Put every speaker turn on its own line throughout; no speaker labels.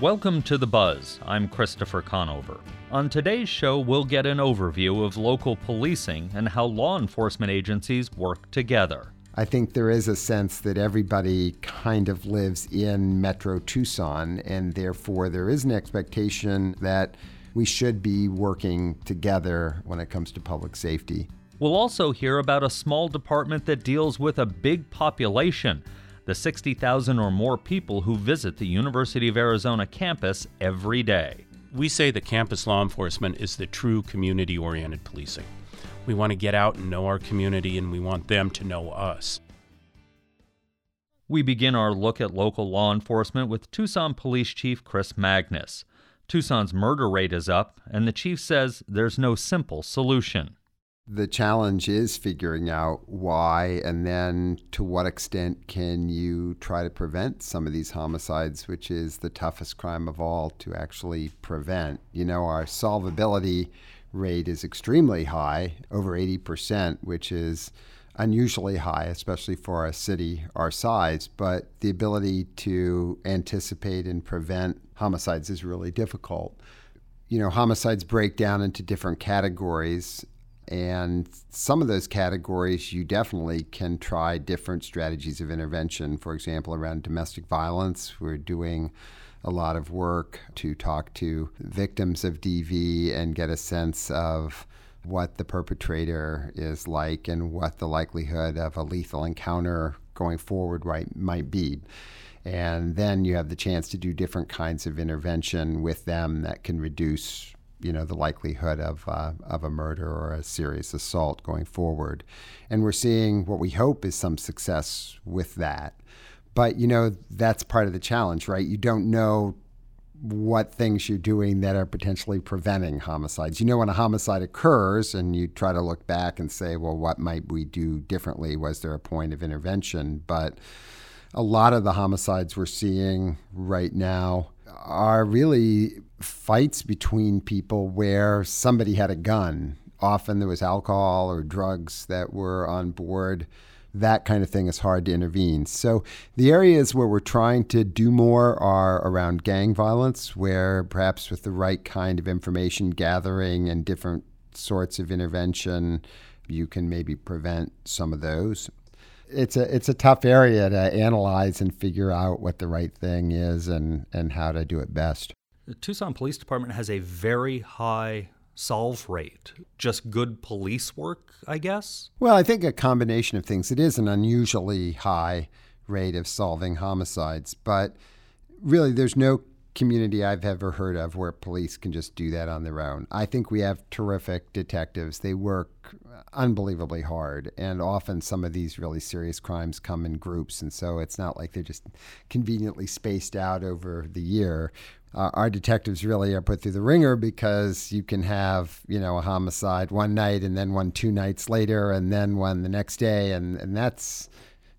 Welcome to The Buzz. I'm Christopher Conover. On today's show, we'll get an overview of local policing and how law enforcement agencies work together.
I think there is a sense that everybody kind of lives in Metro Tucson, and therefore there is an expectation that we should be working together when it comes to public safety.
We'll also hear about a small department that deals with a big population the 60,000 or more people who visit the University of Arizona campus every day.
We say that campus law enforcement is the true community oriented policing. We want to get out and know our community, and we want them to know us.
We begin our look at local law enforcement with Tucson Police Chief Chris Magnus. Tucson's murder rate is up, and the chief says there's no simple solution
the challenge is figuring out why and then to what extent can you try to prevent some of these homicides, which is the toughest crime of all to actually prevent. You know, our solvability rate is extremely high, over 80%, which is unusually high, especially for a city our size. But the ability to anticipate and prevent homicides is really difficult. You know, homicides break down into different categories and some of those categories, you definitely can try different strategies of intervention. For example, around domestic violence, we're doing a lot of work to talk to victims of DV and get a sense of what the perpetrator is like and what the likelihood of a lethal encounter going forward right, might be. And then you have the chance to do different kinds of intervention with them that can reduce you know the likelihood of uh, of a murder or a serious assault going forward, and we're seeing what we hope is some success with that. But you know that's part of the challenge, right? You don't know what things you're doing that are potentially preventing homicides. You know when a homicide occurs, and you try to look back and say, well, what might we do differently? Was there a point of intervention? But a lot of the homicides we're seeing right now are really fights between people where somebody had a gun. Often there was alcohol or drugs that were on board. That kind of thing is hard to intervene. So, the areas where we're trying to do more are around gang violence, where perhaps with the right kind of information gathering and different sorts of intervention, you can maybe prevent some of those it's a it's a tough area to analyze and figure out what the right thing is and and how to do it best.
The Tucson Police Department has a very high solve rate. Just good police work, I guess.
Well, I think a combination of things. It is an unusually high rate of solving homicides, but really there's no community I've ever heard of where police can just do that on their own. I think we have terrific detectives. They work unbelievably hard, and often some of these really serious crimes come in groups, and so it's not like they're just conveniently spaced out over the year. Uh, our detectives really are put through the wringer because you can have you know a homicide one night and then one two nights later and then one the next day and and that's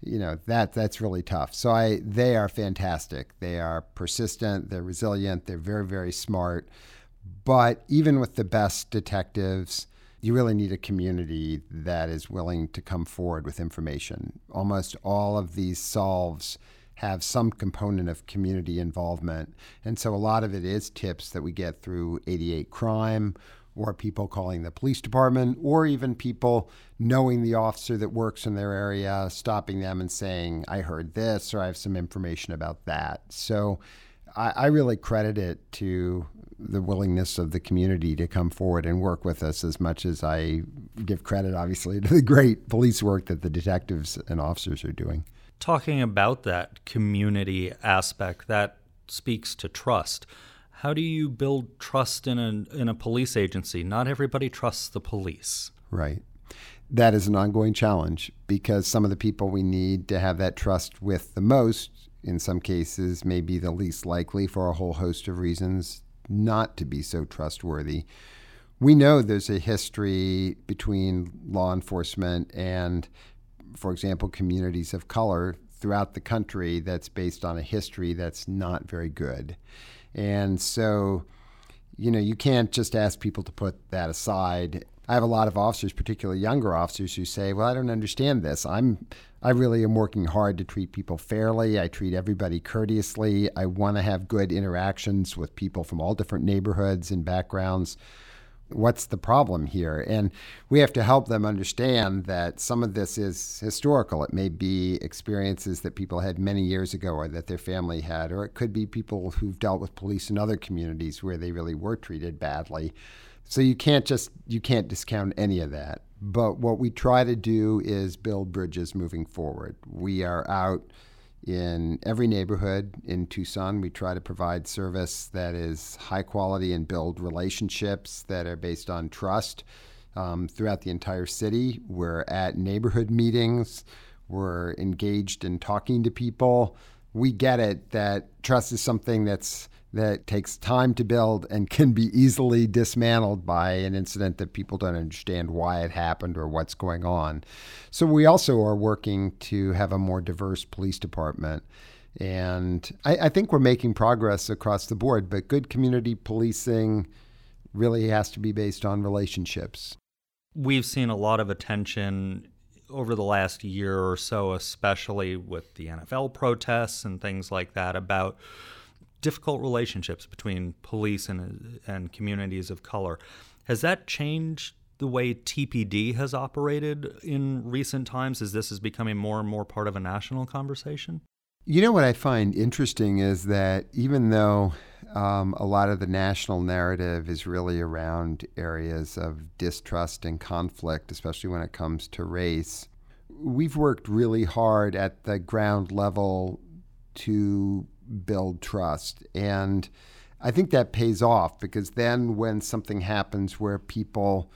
you know that that's really tough. So I they are fantastic. They are persistent. They're resilient. They're very very smart. But even with the best detectives, you really need a community that is willing to come forward with information. Almost all of these solves have some component of community involvement. And so a lot of it is tips that we get through 88 Crime or people calling the police department, or even people knowing the officer that works in their area, stopping them and saying, I heard this, or I have some information about that. So I, I really credit it to the willingness of the community to come forward and work with us as much as I give credit, obviously, to the great police work that the detectives and officers are doing.
Talking about that community aspect, that speaks to trust. How do you build trust in a in a police agency? Not everybody trusts the police.
Right. That is an ongoing challenge because some of the people we need to have that trust with the most, in some cases, may be the least likely for a whole host of reasons not to be so trustworthy. We know there's a history between law enforcement and, for example, communities of color throughout the country that's based on a history that's not very good. And so, you know, you can't just ask people to put that aside. I have a lot of officers, particularly younger officers, who say, "Well, I don't understand this. I'm I really am working hard to treat people fairly. I treat everybody courteously. I want to have good interactions with people from all different neighborhoods and backgrounds." What's the problem here? And we have to help them understand that some of this is historical. It may be experiences that people had many years ago or that their family had, or it could be people who've dealt with police in other communities where they really were treated badly. So you can't just you can't discount any of that. But what we try to do is build bridges moving forward. We are out in every neighborhood in Tucson. We try to provide service that is high quality and build relationships that are based on trust um, throughout the entire city. We're at neighborhood meetings. We're engaged in talking to people. We get it that trust is something that's that takes time to build and can be easily dismantled by an incident that people don't understand why it happened or what's going on. So we also are working to have a more diverse police department. And I, I think we're making progress across the board, but good community policing really has to be based on relationships.
We've seen a lot of attention over the last year or so, especially with the NFL protests and things like that, about difficult relationships between police and and communities of color. Has that changed the way TPD has operated in recent times as this is becoming more and more part of a national conversation?
You know what I find interesting is that even though um, a lot of the national narrative is really around areas of distrust and conflict, especially when it comes to race, we've worked really hard at the ground level to build trust. And I think that pays off because then when something happens where people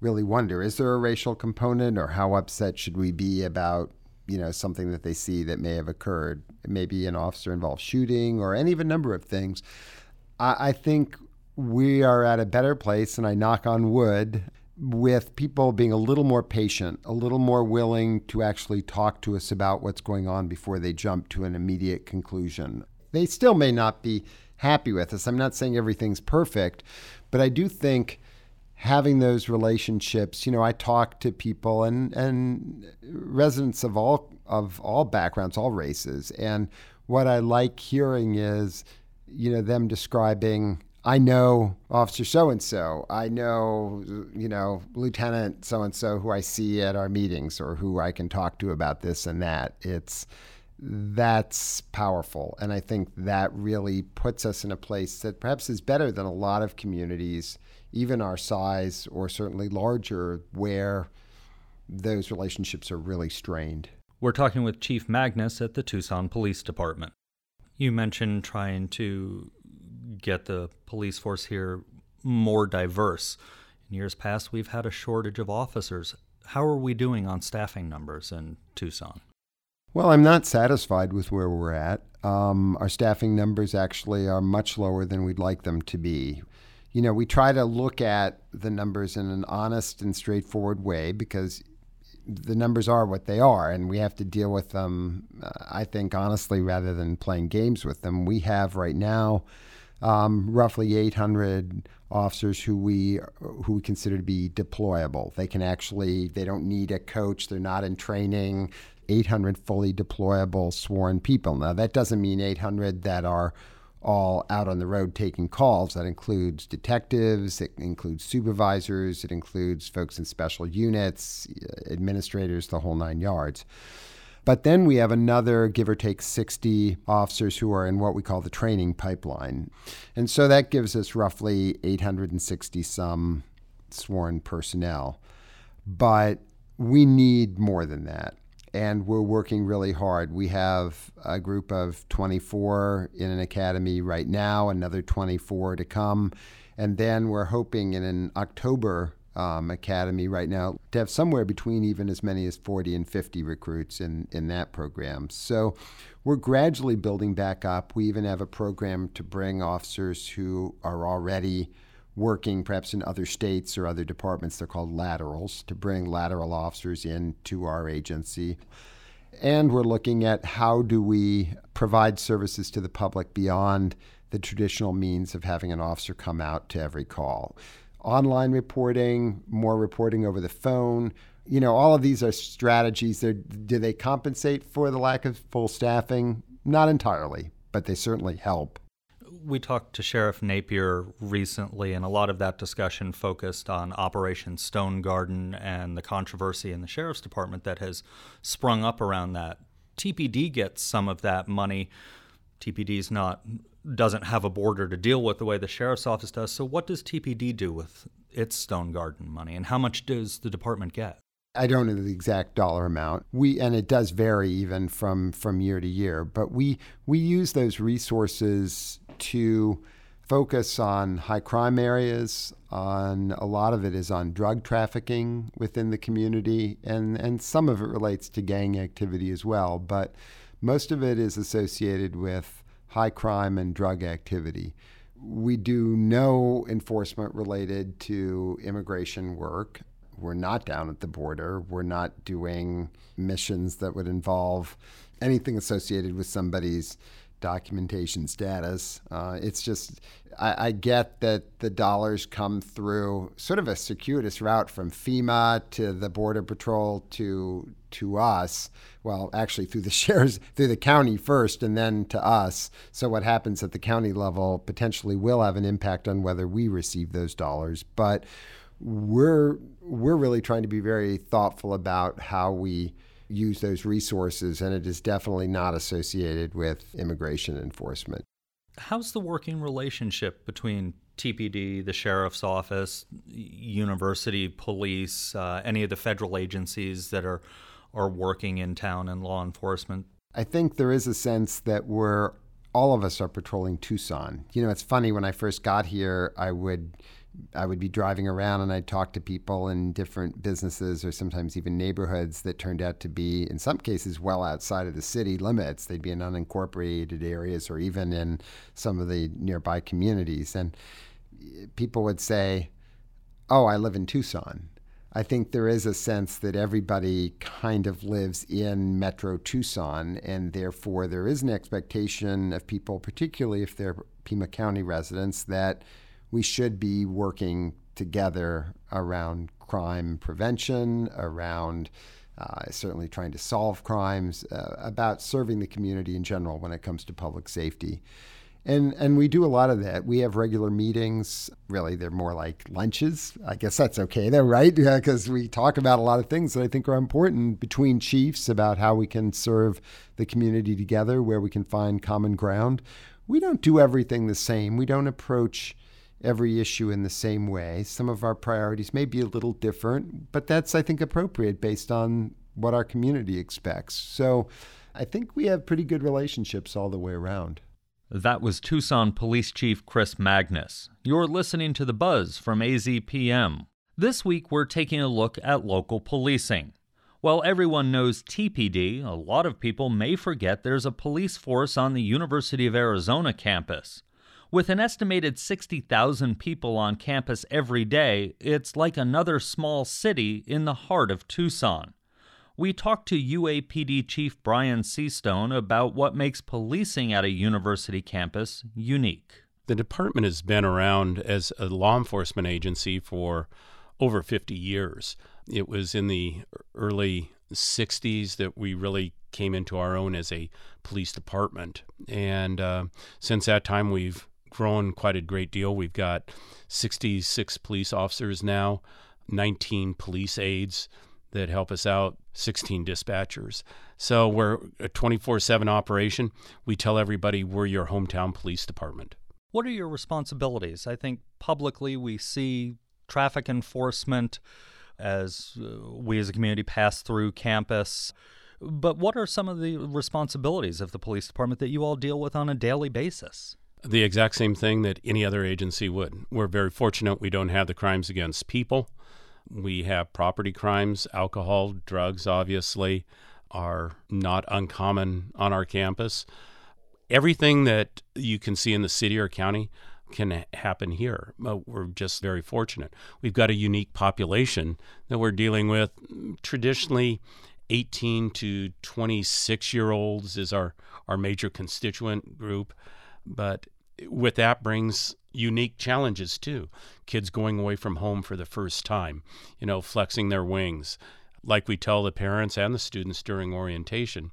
really wonder, is there a racial component or how upset should we be about, you know, something that they see that may have occurred? Maybe an officer involved shooting or any of a number of things. I, I think we are at a better place, and I knock on wood with people being a little more patient, a little more willing to actually talk to us about what's going on before they jump to an immediate conclusion they still may not be happy with us. I'm not saying everything's perfect, but I do think having those relationships, you know, I talk to people and and residents of all of all backgrounds, all races, and what I like hearing is, you know, them describing I know Officer so and so. I know, you know, Lieutenant so and so who I see at our meetings or who I can talk to about this and that. It's that's powerful. And I think that really puts us in a place that perhaps is better than a lot of communities, even our size or certainly larger, where those relationships are really strained.
We're talking with Chief Magnus at the Tucson Police Department. You mentioned trying to get the police force here more diverse. In years past, we've had a shortage of officers. How are we doing on staffing numbers in Tucson?
Well, I'm not satisfied with where we're at. Um, our staffing numbers actually are much lower than we'd like them to be. You know, we try to look at the numbers in an honest and straightforward way because the numbers are what they are, and we have to deal with them, uh, I think, honestly, rather than playing games with them. We have right now um, roughly 800 officers who we who we consider to be deployable. They can actually they don't need a coach. They're not in training. 800 fully deployable sworn people. Now, that doesn't mean 800 that are all out on the road taking calls. That includes detectives, it includes supervisors, it includes folks in special units, administrators, the whole nine yards. But then we have another, give or take, 60 officers who are in what we call the training pipeline. And so that gives us roughly 860 some sworn personnel. But we need more than that and we're working really hard. We have a group of 24 in an academy right now, another 24 to come, and then we're hoping in an October um, academy right now to have somewhere between even as many as 40 and 50 recruits in, in that program. So we're gradually building back up. We even have a program to bring officers who are already working perhaps in other states or other departments. They're called laterals to bring lateral officers into our agency. And we're looking at how do we provide services to the public beyond the traditional means of having an officer come out to every call. online reporting, more reporting over the phone. You know, all of these are strategies. They're, do they compensate for the lack of full staffing? Not entirely, but they certainly help.
We talked to Sheriff Napier recently, and a lot of that discussion focused on Operation Stone Garden and the controversy in the Sheriff's Department that has sprung up around that. TPD gets some of that money. TPD's not doesn't have a border to deal with the way the sheriff's office does. So what does TPD do with its Stone Garden money and how much does the department get?
I don't know the exact dollar amount. We and it does vary even from from year to year, but we we use those resources to focus on high crime areas. On a lot of it is on drug trafficking within the community, and and some of it relates to gang activity as well. But most of it is associated with high crime and drug activity. We do no enforcement related to immigration work we're not down at the border. We're not doing missions that would involve anything associated with somebody's documentation status. Uh, it's just, I, I, get that the dollars come through sort of a circuitous route from FEMA to the Border Patrol to to us. Well, actually, through the shares, through the county first, and then to us. So what happens at the county level potentially will have an impact on whether we receive those dollars, but we're we're really trying to be very thoughtful about how we use those resources, and it is definitely not associated with immigration enforcement.
How's the working relationship between TPD, the sheriff's office, university, police, uh, any of the federal agencies that are are working in town and law enforcement?
I think there is a sense that we're all of us are patrolling Tucson. You know, it's funny when I first got here, I would I would be driving around and I'd talk to people in different businesses or sometimes even neighborhoods that turned out to be, in some cases, well outside of the city limits. They'd be in unincorporated areas or even in some of the nearby communities. And eh, people would say, Oh, I live in Tucson. I think there is a sense that everybody kind of lives in Metro Tucson, and therefore there is an expectation of people, particularly if they're Pima County residents, that we should be working together around crime prevention, around uh, certainly trying to solve crimes, uh, about serving the community in general when it comes to public safety. And, and we do a lot of that. We have regular meetings. Really, they're more like lunches. I guess that's okay, though, right? Because yeah, we talk about a lot of things that I think are important between chiefs about how we can serve the community together, where we can find common ground. We don't do everything the same. We don't approach every issue in the same way. Some of our priorities may be a little different, but that's, I think, appropriate based on what our community expects. So I think we have pretty good relationships all the way around.
That was Tucson Police Chief Chris Magnus. You're listening to The Buzz from AZPM. This week, we're taking a look at local policing. While everyone knows TPD, a lot of people may forget there's a police force on the University of Arizona campus. With an estimated 60,000 people on campus every day, it's like another small city in the heart of Tucson. We talked to UAPD Chief Brian Seastone about what makes policing at a university campus unique.
The department has been around as a law enforcement agency for over 50 years. It was in the early 60s that we really came into our own as a police department. And uh, since that time, we've grown quite a great deal. We've got 66 police officers now, 19 police aides that help us out, 16 dispatchers. So we're a 24 7 operation. We tell everybody we're your hometown police department.
What are your responsibilities? I think publicly we see traffic enforcement as uh, we as a community pass through campus. But what are some of the responsibilities of the police department that you all deal with on a daily basis?
The exact same thing that any other agency would. We're very fortunate we don't have the crimes against people. We have property crimes, alcohol, drugs, obviously, are not uncommon on our campus. Everything that you can see in the city or county can happen here. We're just very fortunate. We've got a unique population that we're dealing with. Traditionally, 18 to 26 year olds is our, our major constituent group. But with that brings unique challenges too. Kids going away from home for the first time, you know, flexing their wings. Like we tell the parents and the students during orientation,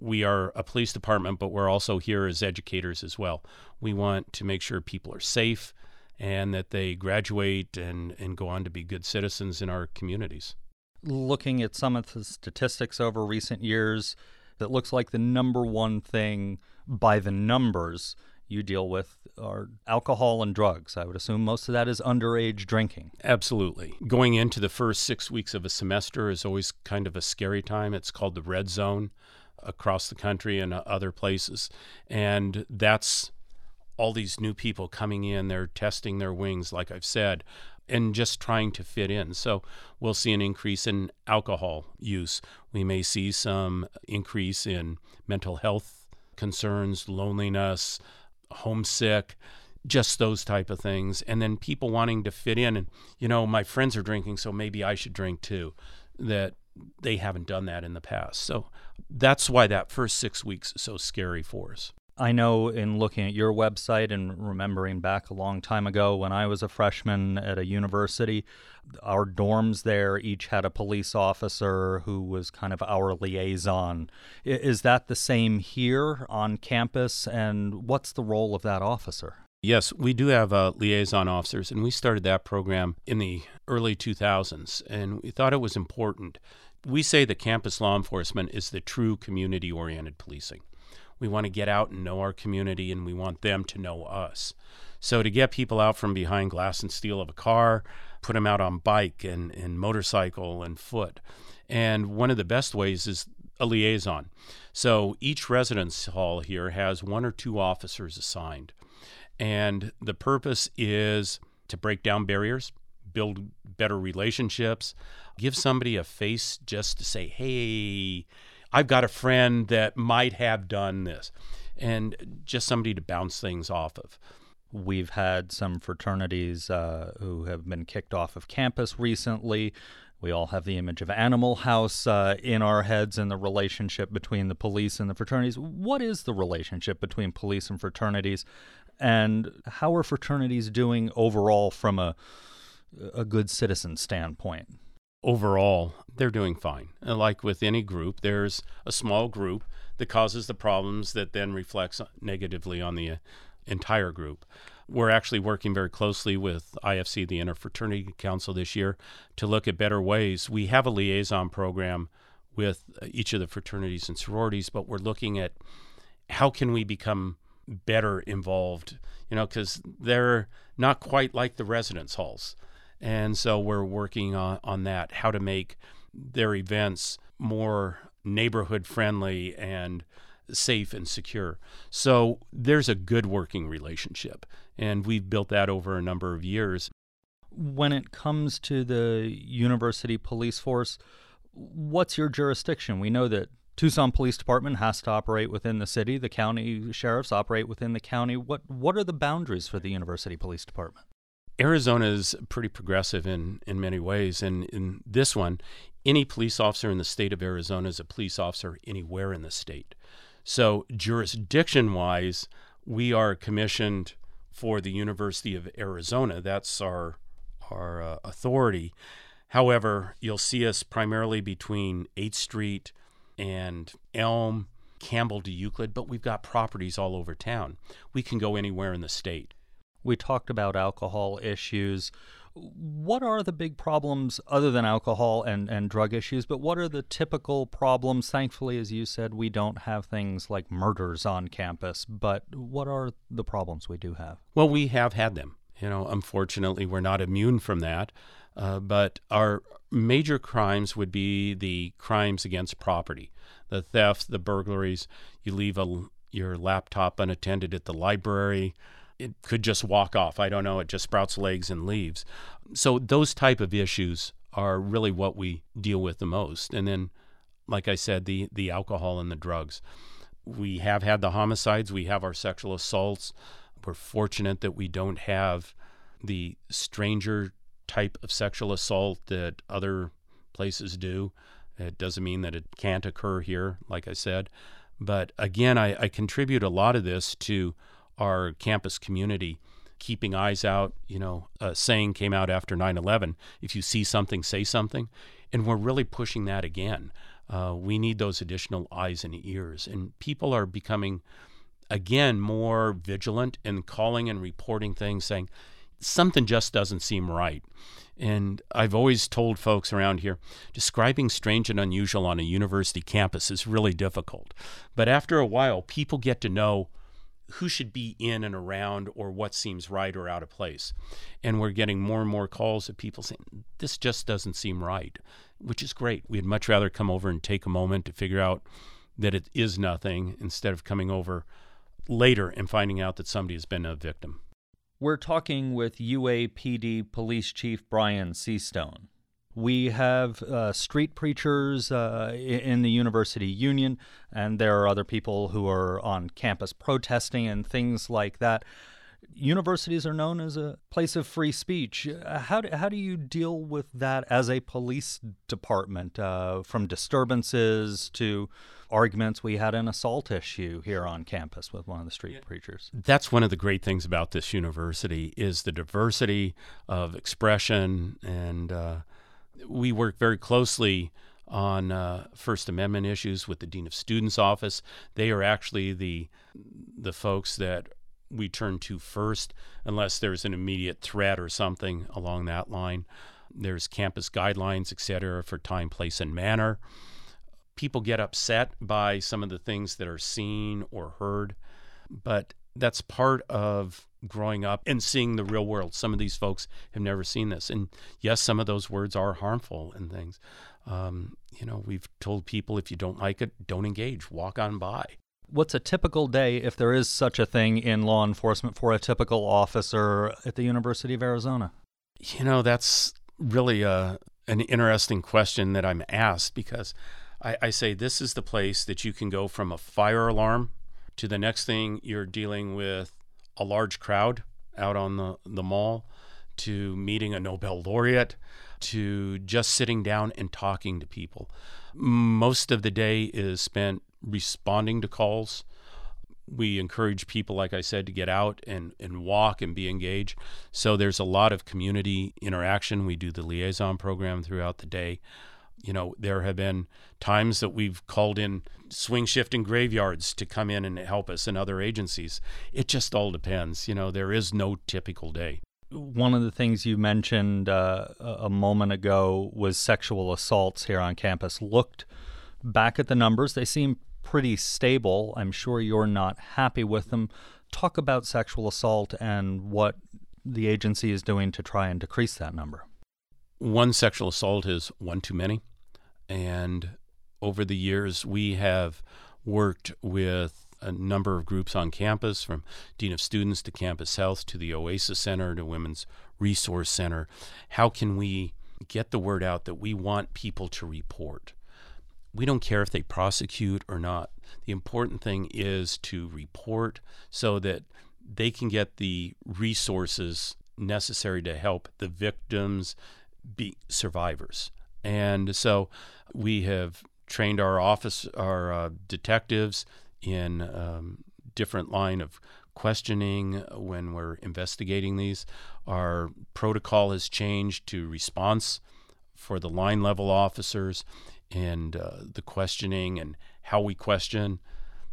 we are a police department, but we're also here as educators as well. We want to make sure people are safe and that they graduate and, and go on to be good citizens in our communities.
Looking at some of the statistics over recent years, it looks like the number one thing by the numbers you deal with are alcohol and drugs. I would assume most of that is underage drinking.
Absolutely. Going into the first six weeks of a semester is always kind of a scary time. It's called the red zone across the country and uh, other places. And that's all these new people coming in. They're testing their wings, like I've said, and just trying to fit in. So we'll see an increase in alcohol use. We may see some increase in mental health concerns, loneliness, homesick, just those type of things. And then people wanting to fit in and, you know, my friends are drinking, so maybe I should drink too. That they haven't done that in the past. So that's why that first six weeks is so scary for us.
I know in looking at your website and remembering back a long time ago when I was a freshman at a university, our dorms there each had a police officer who was kind of our liaison. Is that the same here on campus? And what's the role of that officer?
Yes, we do have uh, liaison officers, and we started that program in the early 2000s, and we thought it was important. We say that campus law enforcement is the true community oriented policing. We want to get out and know our community, and we want them to know us. So to get people out from behind glass and steel of a car, put them out on bike and, and motorcycle and foot. And one of the best ways is a liaison. So each residence hall here has one or two officers assigned. And the purpose is to break down barriers, build better relationships, give somebody a face just to say, hey, I've got a friend that might have done this, and just somebody to bounce things off of.
We've had some fraternities uh, who have been kicked off of campus recently. We all have the image of Animal House uh, in our heads and the relationship between the police and the fraternities. What is the relationship between police and fraternities? And how are fraternities doing overall from a, a good citizen standpoint?
Overall, they're doing fine. And like with any group, there's a small group that causes the problems that then reflects negatively on the uh, entire group. We're actually working very closely with IFC, the Interfraternity Council, this year to look at better ways. We have a liaison program with uh, each of the fraternities and sororities, but we're looking at how can we become better involved, you know, because they're not quite like the residence halls. And so we're working on, on that, how to make their events more neighborhood friendly and safe and secure. So there's a good working relationship, and we've built that over a number of years.
When it comes to the university police force, what's your jurisdiction? We know that Tucson Police Department has to operate within the city. The county sheriffs operate within the county. What what are the boundaries for the University Police Department?
Arizona is pretty progressive in, in many ways. And in this one, any police officer in the state of Arizona is a police officer anywhere in the state. So, jurisdiction wise, we are commissioned for the University of Arizona. That's our, our uh, authority. However, you'll see us primarily between 8th Street and Elm, Campbell to Euclid, but we've got properties all over town. We can go anywhere in the state.
We talked about alcohol issues. What are the big problems other than alcohol and, and drug issues? But what are the typical problems? Thankfully, as you said, we don't have things like murders on campus. But what are the problems we do have?
Well, we have had them. You know, unfortunately, we're not immune from that. Uh, but our major crimes would be the crimes against property, the theft, the burglaries. You leave a, your laptop unattended at the library it could just walk off. I don't know. It just sprouts legs and leaves. So those type of issues are really what we deal with the most. And then, like I said, the the alcohol and the drugs. We have had the homicides. We have our sexual assaults. We're fortunate that we don't have the stranger type of sexual assault that other places do. It doesn't mean that it can't occur here, like I said. But again, I, I contribute a lot of this to our campus community keeping eyes out. You know, a saying came out after 9 11 if you see something, say something. And we're really pushing that again. Uh, we need those additional eyes and ears. And people are becoming, again, more vigilant and calling and reporting things saying something just doesn't seem right. And I've always told folks around here describing strange and unusual on a university campus is really difficult. But after a while, people get to know who should be in and around or what seems right or out of place. And we're getting more and more calls of people saying, this just doesn't seem right, which is great. We'd much rather come over and take a moment to figure out that it is nothing instead of coming over later and finding out that somebody has been a victim.
We're talking with UAPD Police Chief Brian Seastone. We have uh, street preachers uh, in the University Union, and there are other people who are on campus protesting and things like that. Universities are known as a place of free speech. How do, how do you deal with that as a police department, uh, from disturbances to arguments? We had an assault issue here on campus with one of the street yeah. preachers.
That's one of the great things about this university is the diversity of expression and uh, we work very closely on uh, First Amendment issues with the Dean of Students office. They are actually the the folks that we turn to first, unless there's an immediate threat or something along that line. There's campus guidelines, et cetera, for time, place, and manner. People get upset by some of the things that are seen or heard, but that's part of growing up and seeing the real world. Some of these folks have never seen this. And yes, some of those words are harmful and things. Um, you know, we've told people if you don't like it, don't engage, walk on by.
What's a typical day, if there is such a thing in law enforcement, for a typical officer at the University of Arizona?
You know, that's really a, uh, an interesting question that I'm asked because I, I say this is the place that you can go from a fire alarm to the next thing you're dealing with a large crowd out on the, the mall to meeting a Nobel laureate to just sitting down and talking to people. Most of the day is spent responding to calls. We encourage people, like I said, to get out and, and walk and be engaged. So there's a lot of community interaction. We do the liaison program throughout the day. You know, there have been times that we've called in swing shifting graveyards to come in and help us and other agencies. It just all depends. You know, there is no typical day.
One of the things you mentioned uh, a moment ago was sexual assaults here on campus. Looked back at the numbers, they seem pretty stable. I'm sure you're not happy with them. Talk about sexual assault and what the agency is doing to try and decrease that number.
One sexual assault is one too many. And over the years, we have worked with a number of groups on campus, from Dean of Students to Campus Health to the Oasis Center to Women's Resource Center. How can we get the word out that we want people to report? We don't care if they prosecute or not. The important thing is to report so that they can get the resources necessary to help the victims be survivors. And so we have trained our office, our uh, detectives in um, different line of questioning when we're investigating these. Our protocol has changed to response for the line level officers and uh, the questioning and how we question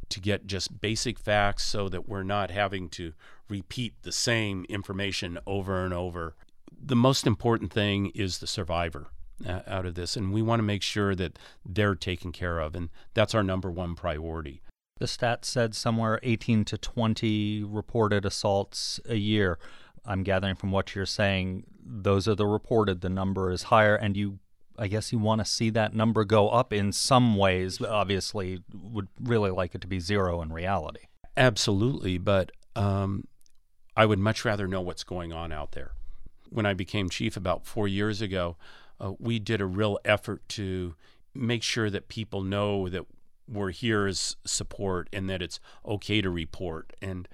to get just basic facts so that we're not having to repeat the same information over and over. The most important thing is the survivor uh, out of this, and we want to make sure that they're taken care of, and that's our number one priority.
The stats said somewhere 18 to 20 reported assaults a year. I'm gathering from what you're saying, those are the reported. The number is higher, and you, I guess, you want to see that number go up in some ways. Obviously, would really like it to be zero in reality.
Absolutely, but um, I would much rather know what's going on out there. When I became chief about four years ago, uh, we did a real effort to make sure that people know that we're here as support and that it's okay to report. And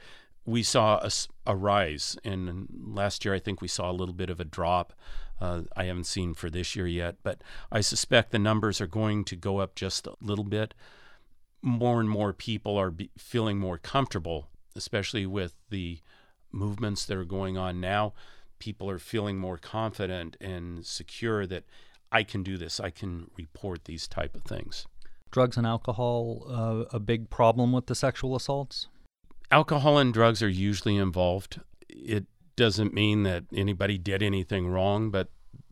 we saw a, a rise. And last year, I think we saw a little bit of a drop. Uh, I haven't seen for this year yet, but I suspect the numbers are going to go up just a little bit. More and more people are be, feeling more comfortable especially with the movements that are going on now. People are feeling more confident and secure that I can do this. I can report these type of things.
Drugs and alcohol uh, a big problem with the sexual assaults?
Alcohol and drugs are usually involved. It doesn't mean that anybody did anything wrong, but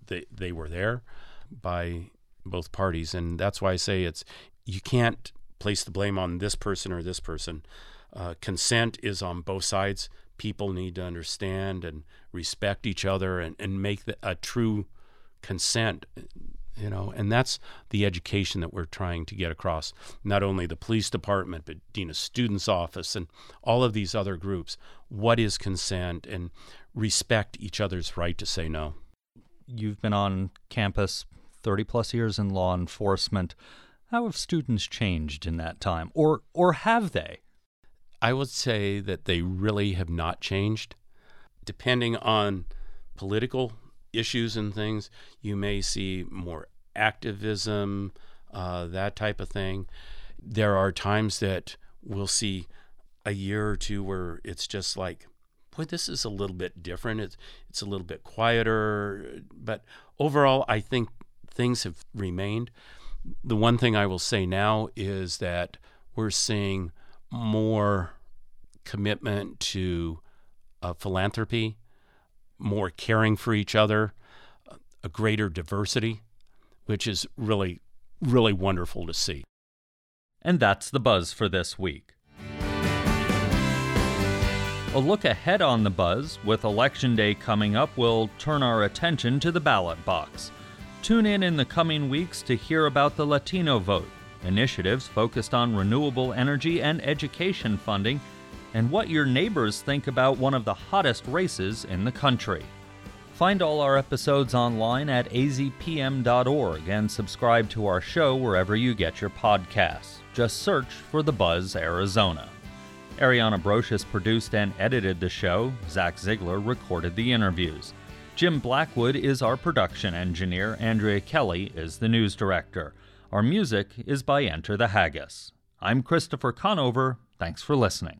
they they were there by both parties, and that's why I say it's you can't place the blame on this person or this person. Uh, consent is on both sides. People need to understand and respect each other and, and make the, a true consent you know and that's the education that we're trying to get across. Not only the police department but dean of students office and all of these other groups. What is consent? And respect each other's right to say no.
You've been on campus 30 plus years in law enforcement. How have students changed in that time? Or or have they
i would say that they really have not changed depending on political issues and things, you may see more activism, uh, that type of thing. There are times that we'll see a year or two where it's just like, boy, this is a little bit different. It's it's a little bit quieter, but overall, I think things have remained. The one thing I will say now is that we're seeing more commitment to uh, philanthropy more caring for each other, a greater diversity, which is really, really wonderful to see.
And that's the buzz for this week. A look ahead on the buzz, with Election Day coming up, we'll turn our attention to the ballot box. Tune in in the coming weeks to hear about the Latino vote, initiatives focused on renewable energy and education funding and what your neighbors think about one of the hottest races in the country. Find all our episodes online at azpm.org and subscribe to our show wherever you get your podcasts. Just search for The Buzz Arizona. Ariana Brocious produced and edited the show. Zach Ziegler recorded the interviews. Jim Blackwood is our production engineer. Andrea Kelly is the news director. Our music is by Enter the Haggis. I'm Christopher Conover. Thanks for listening.